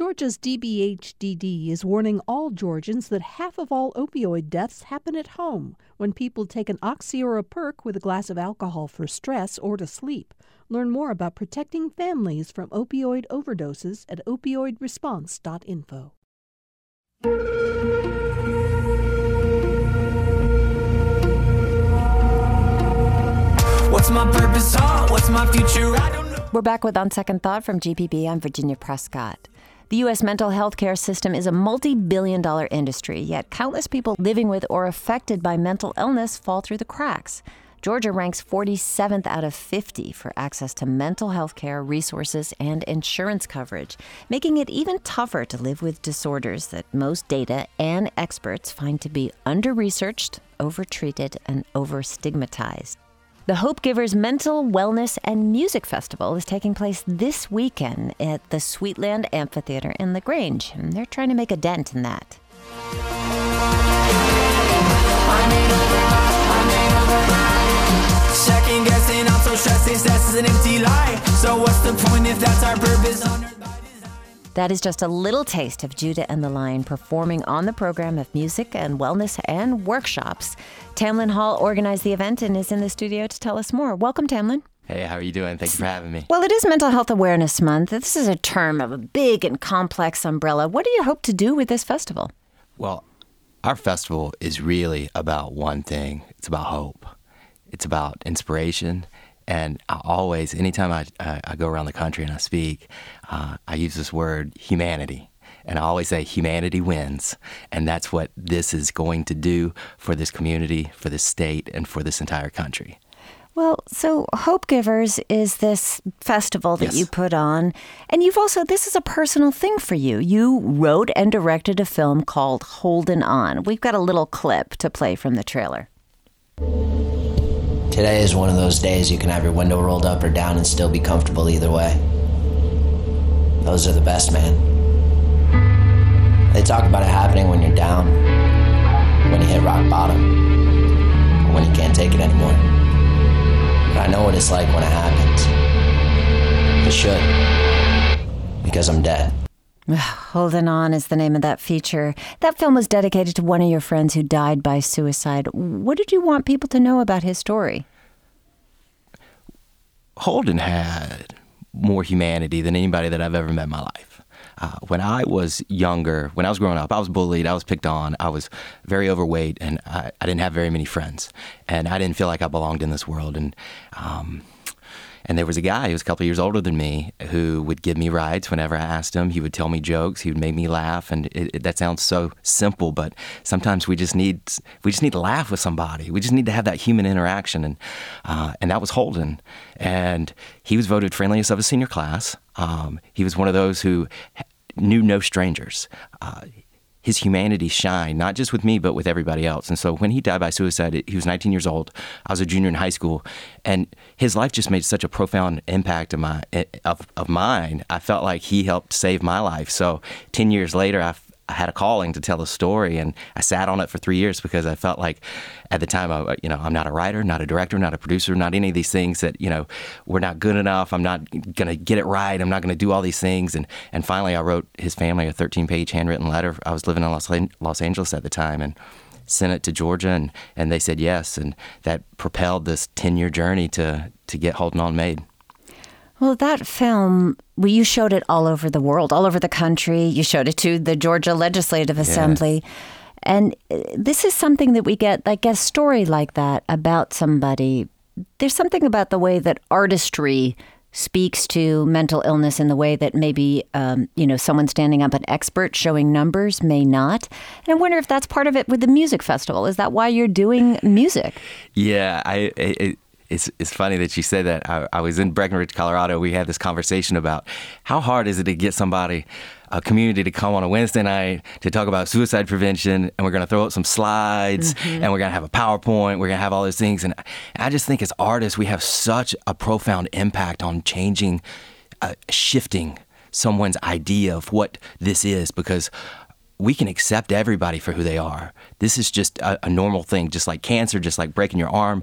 Georgia's DBHDD is warning all Georgians that half of all opioid deaths happen at home when people take an oxy or a perk with a glass of alcohol for stress or to sleep. Learn more about protecting families from opioid overdoses at opioidresponse.info. What's my purpose? What's my future? I don't know. We're back with On Second Thought from GPB. I'm Virginia Prescott. The U.S. mental health care system is a multi billion dollar industry, yet countless people living with or affected by mental illness fall through the cracks. Georgia ranks 47th out of 50 for access to mental health care, resources, and insurance coverage, making it even tougher to live with disorders that most data and experts find to be under researched, over-treated, and over stigmatized. The Hope Givers Mental Wellness and Music Festival is taking place this weekend at the Sweetland Amphitheater in LaGrange, and they're trying to make a dent in that. Second guessing, I'm so stressed, success is an empty lie. So what's the point if that's our purpose That is just a little taste of Judah and the Lion performing on the program of music and wellness and workshops. Tamlin Hall organized the event and is in the studio to tell us more. Welcome, Tamlin. Hey, how are you doing? Thank you for having me. Well, it is Mental Health Awareness Month. This is a term of a big and complex umbrella. What do you hope to do with this festival? Well, our festival is really about one thing it's about hope, it's about inspiration. And I always, anytime I, I, I go around the country and I speak, uh, I use this word humanity. And I always say humanity wins. And that's what this is going to do for this community, for this state, and for this entire country. Well, so Hope Givers is this festival that Yes. you put on. And you've also, this is a personal thing for you. You wrote and directed a film called Holding On. We've got a little clip to play from the trailer. Today is one of those days you can have your window rolled up or down and still be comfortable either way. Those are the best, man. They talk about it happening when you're down, when you hit rock bottom, when you can't take it anymore. But I know what it's like when it happens. It should. Because I'm dead. Holding On is the name of that feature. That film was dedicated to one of your friends who died by suicide. What did you want people to know about his story? Holden had more humanity than anybody that I've ever met in my life. Uh, when I was younger, when I was growing up, I was bullied, I was picked on, I was very overweight, and I, I didn't have very many friends. And I didn't feel like I belonged in this world. And um, and there was a guy who was a couple years older than me who would give me rides whenever I asked him. He would tell me jokes. He would make me laugh, and it, it, that sounds so simple, but sometimes we just need we just need to laugh with somebody. We just need to have that human interaction, and uh, and that was Holden, and he was voted friendliest of his senior class. Um, he was one of those who knew no strangers. Uh, his humanity shined, not just with me, but with everybody else. And so when he died by suicide, he was 19 years old. I was a junior in high school, and his life just made such a profound impact of my eh, of, of mine. I felt like he helped save my life. So 10 years later, I, had a calling to tell the story, and I sat on it for three years because I felt like at the time, I, uh, you know, I'm not a writer, not a director, not a producer, not any of these things that you know we're not good enough. I'm not gonna get it right. I'm not gonna do all these things. And and finally, I wrote his family a 13 page handwritten letter. I was living in Los, Los Angeles at the time, and sent it to Georgia, and, and they said yes, and that propelled this 10 year journey to to get Holding On made. Well, that film, well, you showed it all over the world, all over the country. You showed it to the Georgia Legislative Assembly. And uh, this is something that we get, like a story like that about somebody. There's something about the way that artistry speaks to mental illness in the way that maybe, um, you know, someone standing up an expert showing numbers may not. And I wonder if that's part of it with the music festival. Is that why you're doing music? Yeah, I. It, it's, it's funny that you said that. I, I was in Breckenridge, Colorado. We had this conversation about how hard is it to get somebody, a community, to come on a Wednesday night to talk about suicide prevention, and we're going to throw up some slides, and we're going to have a PowerPoint, we're going to have all those things. And I just think as artists, we have such a profound impact on changing, uh, shifting someone's idea of what this is because we can accept everybody for who they are. This is just a, a normal thing, just like cancer, just like breaking your arm.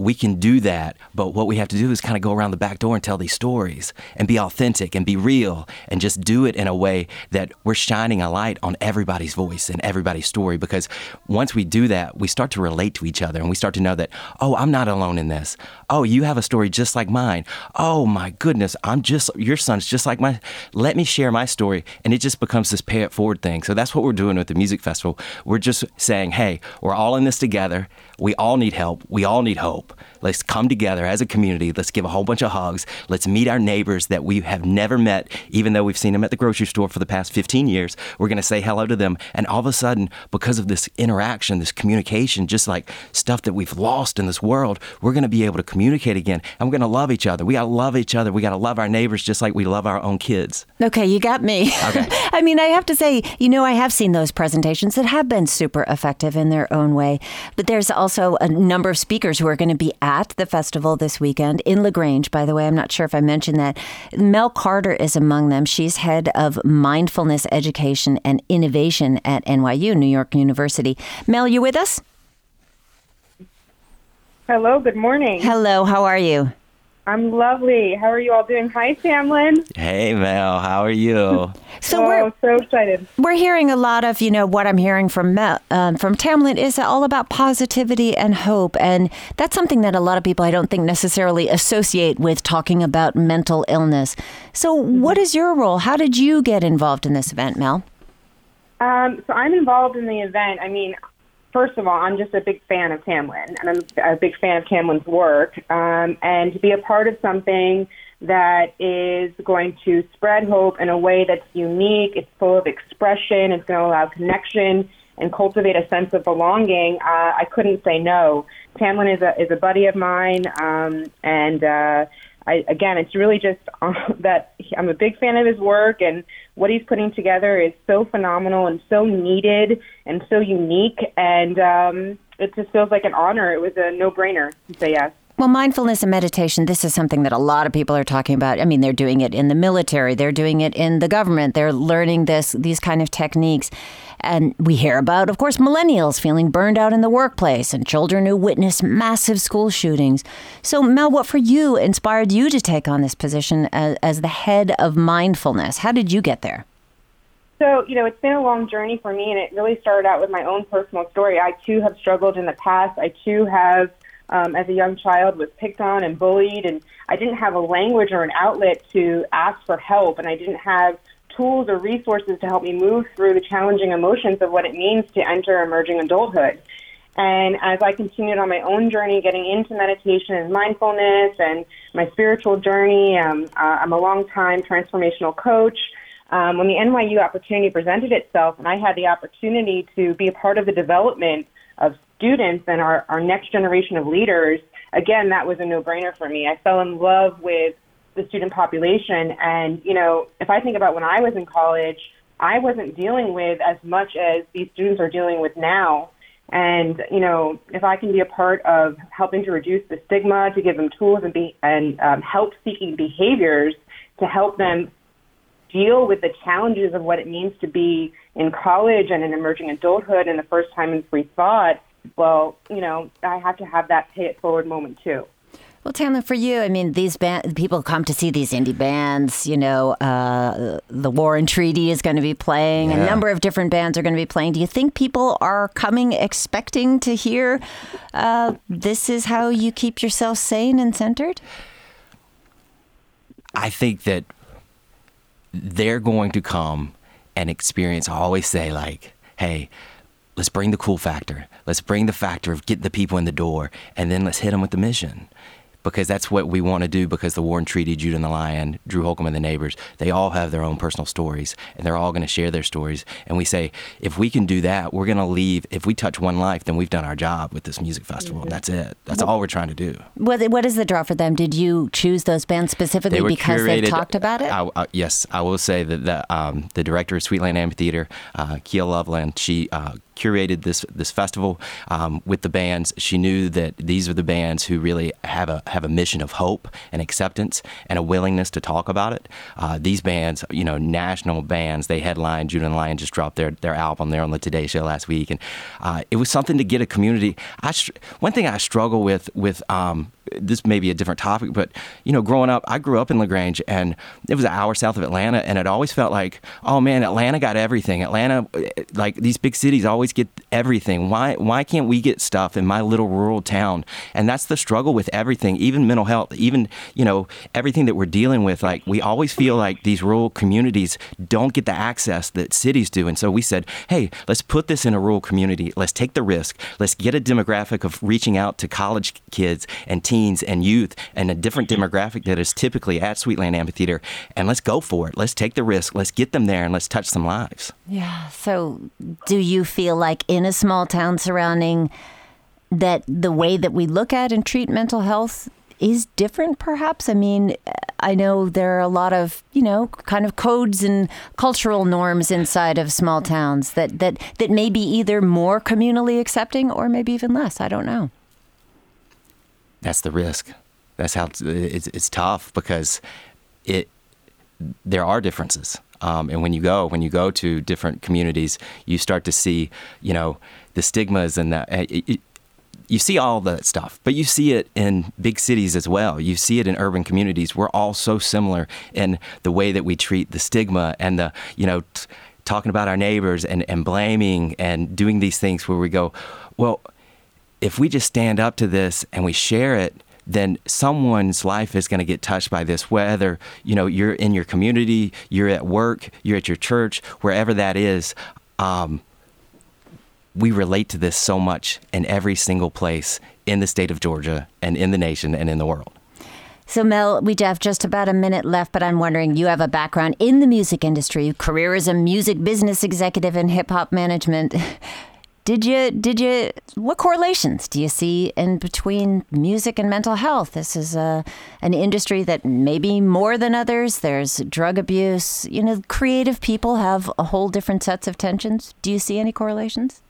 We can do that, but what we have to do is kind of go around the back door and tell these stories and be authentic and be real and just do it in a way that we're shining a light on everybody's voice and everybody's story. Because once we do that, we start to relate to each other and we start to know that, oh, I'm not alone in this. Oh, you have a story just like mine. Oh my goodness, I'm just, your son's just like my, let me share my story. And it just becomes this pay it forward thing. So that's what we're doing with the music festival. We're just saying, hey, we're all in this together. We all need help. We all need hope. Let's come together as a community. Let's give a whole bunch of hugs. Let's meet our neighbors that we have never met, even though we've seen them at the grocery store for the past 15 years. We're going to say hello to them. And all of a sudden, because of this interaction, this communication, just like stuff that we've lost in this world, we're going to be able to communicate again. And we're going to love each other. We got to love each other. We got to love our neighbors just like we love our own kids. Okay, you got me. Okay. I mean, I have to say, you know, I have seen those presentations that have been super effective in their own way. But there's also a number of speakers who are going to be at the festival this weekend in LaGrange, by the way. I'm not sure if I mentioned that. Mel Carter is among them. She's head of mindfulness education and innovation at NYU, New York University. Mel, you with us? Hello, good morning. Hello, how are you? I'm lovely. How are you all doing? Hi, Tamlin. Hey, Mel, how are you? So oh, we're so excited. we're hearing a lot of you know what I'm hearing from Mel, um, from Tamlin is all about positivity and hope, and that's something that a lot of people I don't think necessarily associate with talking about mental illness. So, what is your role? How did you get involved in this event, Mel? Um, so I'm involved in the event. I mean, first of all, I'm just a big fan of Tamlin, and I'm a big fan of Tamlin's work. Um, and to be a part of something that is going to spread hope in a way that's unique, it's full of expression, it's going to allow connection and cultivate a sense of belonging, uh, I couldn't say no. Tamlin is a is a buddy of mine, um, and uh, I, again, it's really just that I'm a big fan of his work, and what he's putting together is so phenomenal and so needed and so unique, and um, it just feels like an honor. It was a no brainer to say yes. Well, mindfulness and meditation, this is something that a lot of people are talking about. I mean, they're doing it in the military, they're doing it in the government, they're learning this these kind of techniques. And we hear about, of course, millennials feeling burned out in the workplace and children who witness massive school shootings. So, Mel, what for you inspired you to take on this position as, as the head of mindfulness? How did you get there? So, you know, it's been a long journey for me, and it really started out with my own personal story. I too have struggled in the past. I too have, um, as a young child, was picked on and bullied, and I didn't have a language or an outlet to ask for help, and I didn't have tools or resources to help me move through the challenging emotions of what it means to enter emerging adulthood. And as I continued on my own journey, getting into meditation and mindfulness and my spiritual journey, um, uh, I'm a long time transformational coach. Um, when the NYU opportunity presented itself, and I had the opportunity to be a part of the development of students and our, our next generation of leaders, again, that was a no brainer for me. I fell in love with the student population. And, you know, if I think about when I was in college, I wasn't dealing with as much as these students are dealing with now. And, you know, if I can be a part of helping to reduce the stigma, to give them tools and, be, and um, help seeking behaviors to help them deal with the challenges of what it means to be in college and in emerging adulthood and the first time in free thought, well, you know, I have to have that pay it forward moment too. Well, Tamlin, for you, I mean, these band, people come to see these indie bands. You know, uh, the War and Treaty is going to be playing. A number of different bands are going to be playing. Do you think people are coming expecting to hear uh, this is how you keep yourself sane and centered? I think that they're going to come and experience. I always say, like, hey, let's bring the cool factor. Let's bring the factor of getting the people in the door, and then let's hit them with the mission. Because that's what we want to do. Because the War and Treaty, Judah and the Lion, Drew Holcomb and the neighbors, they all have their own personal stories, and they're all going to share their stories. And we say, if we can do that, we're going to leave. If we touch one life, then we've done our job with this music festival, and that's it. That's all we're trying to do. What, what is the draw for them? Did you choose those bands specifically They because they curated- talked about it? I, I- yes, I will say that the um, the director of Sweetland Amphitheater, uh, Kia Loveland, she uh, curated this this festival um, with the bands, she knew that these are the bands who really have a have a mission of hope and acceptance and a willingness to talk about it. Uh, these bands, you know, national bands, they headline. Judah and Lion just dropped their their album. They're on the Today Show last week, and uh, it was something to get a community. I one thing I struggle with with um, this may be a different topic, but you know, growing up, I grew up in LaGrange, and it was an hour south of Atlanta, and it always felt like, oh man, Atlanta got everything. Atlanta, eh, like these big cities, always get everything. Why why can't we get stuff in my little rural town? And that's the struggle with everything, even mental health, even you know everything that we're dealing with. Like we always feel like these rural communities don't get the access that cities do, and so we said, hey, let's put this in a rural community. Let's take the risk. Let's get a demographic of reaching out to college kids and teens teens and youth and a different mm-hmm. demographic that is typically at Sweetland Amphitheater. And let's go for it. Let's take the risk. Let's get them there and let's touch some lives. Yeah. So, do you feel like in a small town surrounding that the way that we look at and treat mental health is different, perhaps? I mean, I know there are a lot of, you know, kind of codes and cultural norms inside of small towns that, that, that may be either more communally accepting or maybe even less. I don't know that's the risk. That's how it's, it's, tough because it there are differences. Um, and when you go, when you go to different communities, you start to see, you know, the stigmas and that. It, it, you see all that stuff, but you see it in big cities as well. You see it in urban communities. We're all so similar in the way that we treat the stigma and the, you know, t- talking about our neighbors and, and blaming and doing these things where we go, well, if we just stand up to this and we share it, then someone's life is going to get touched by this whether you know you're in your community you're at work you're at your church wherever that is um, we relate to this so much in every single place in the state of georgia and in the nation and in the world so, Mel, we have just about a minute left, but I'm wondering you have a background in the music industry, career as a music business executive and hip hop management. Did you did you what correlations do you see in between music and mental health? This is a an industry that maybe more than others. There's drug abuse. You know, creative people have a whole different sets of tensions. Do you see any correlations?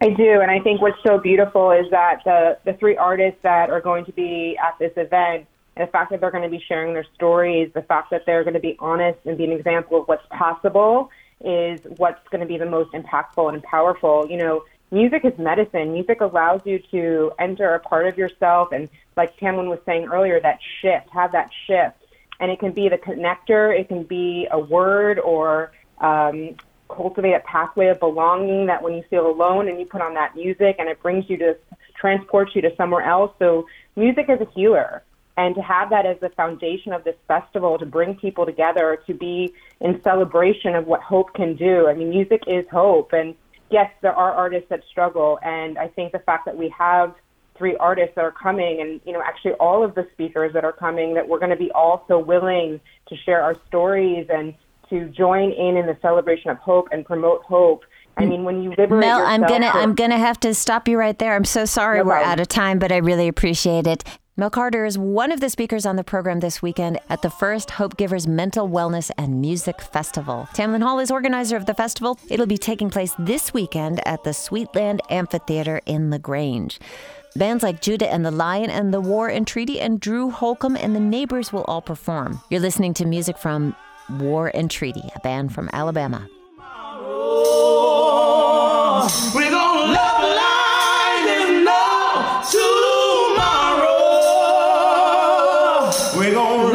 I do, and I think what's so beautiful is that the the three artists that are going to be at this event, and the fact that they're going to be sharing their stories, the fact that they're going to be honest and be an example of what's possible is what's going to be the most impactful and powerful. You know, music is medicine. Music allows you to enter a part of yourself, and like Tamlin was saying earlier, that shift, have that shift, and it can be the connector. It can be a word or um, cultivate a pathway of belonging that when you feel alone and you put on that music and it brings you to transports you to somewhere else. So music is a healer and to have that as the foundation of this festival to bring people together to be in celebration of what hope can do. I mean, music is hope. And yes, there are artists that struggle. And I think the fact that we have three artists that are coming and, you know, actually all of the speakers that are coming, that we're going to be all so willing to share our stories and to join in in the celebration of hope and promote hope. I mean, when you liberate Mel, yourself I'm gonna I'm gonna have to stop you right there. I'm so sorry No we're out of time, but I really appreciate it. Mel Carter is one of the speakers on the program this weekend at the first Hope Givers Mental Wellness and Music Festival. Tamlin Hall is organizer of the festival. It'll be taking place this weekend at the Sweetland Amphitheater in LaGrange. Bands like Judah and the Lion and the War and Treaty and Drew Holcomb and the Neighbors will all perform. You're listening to music from War and Treaty, a band from Alabama.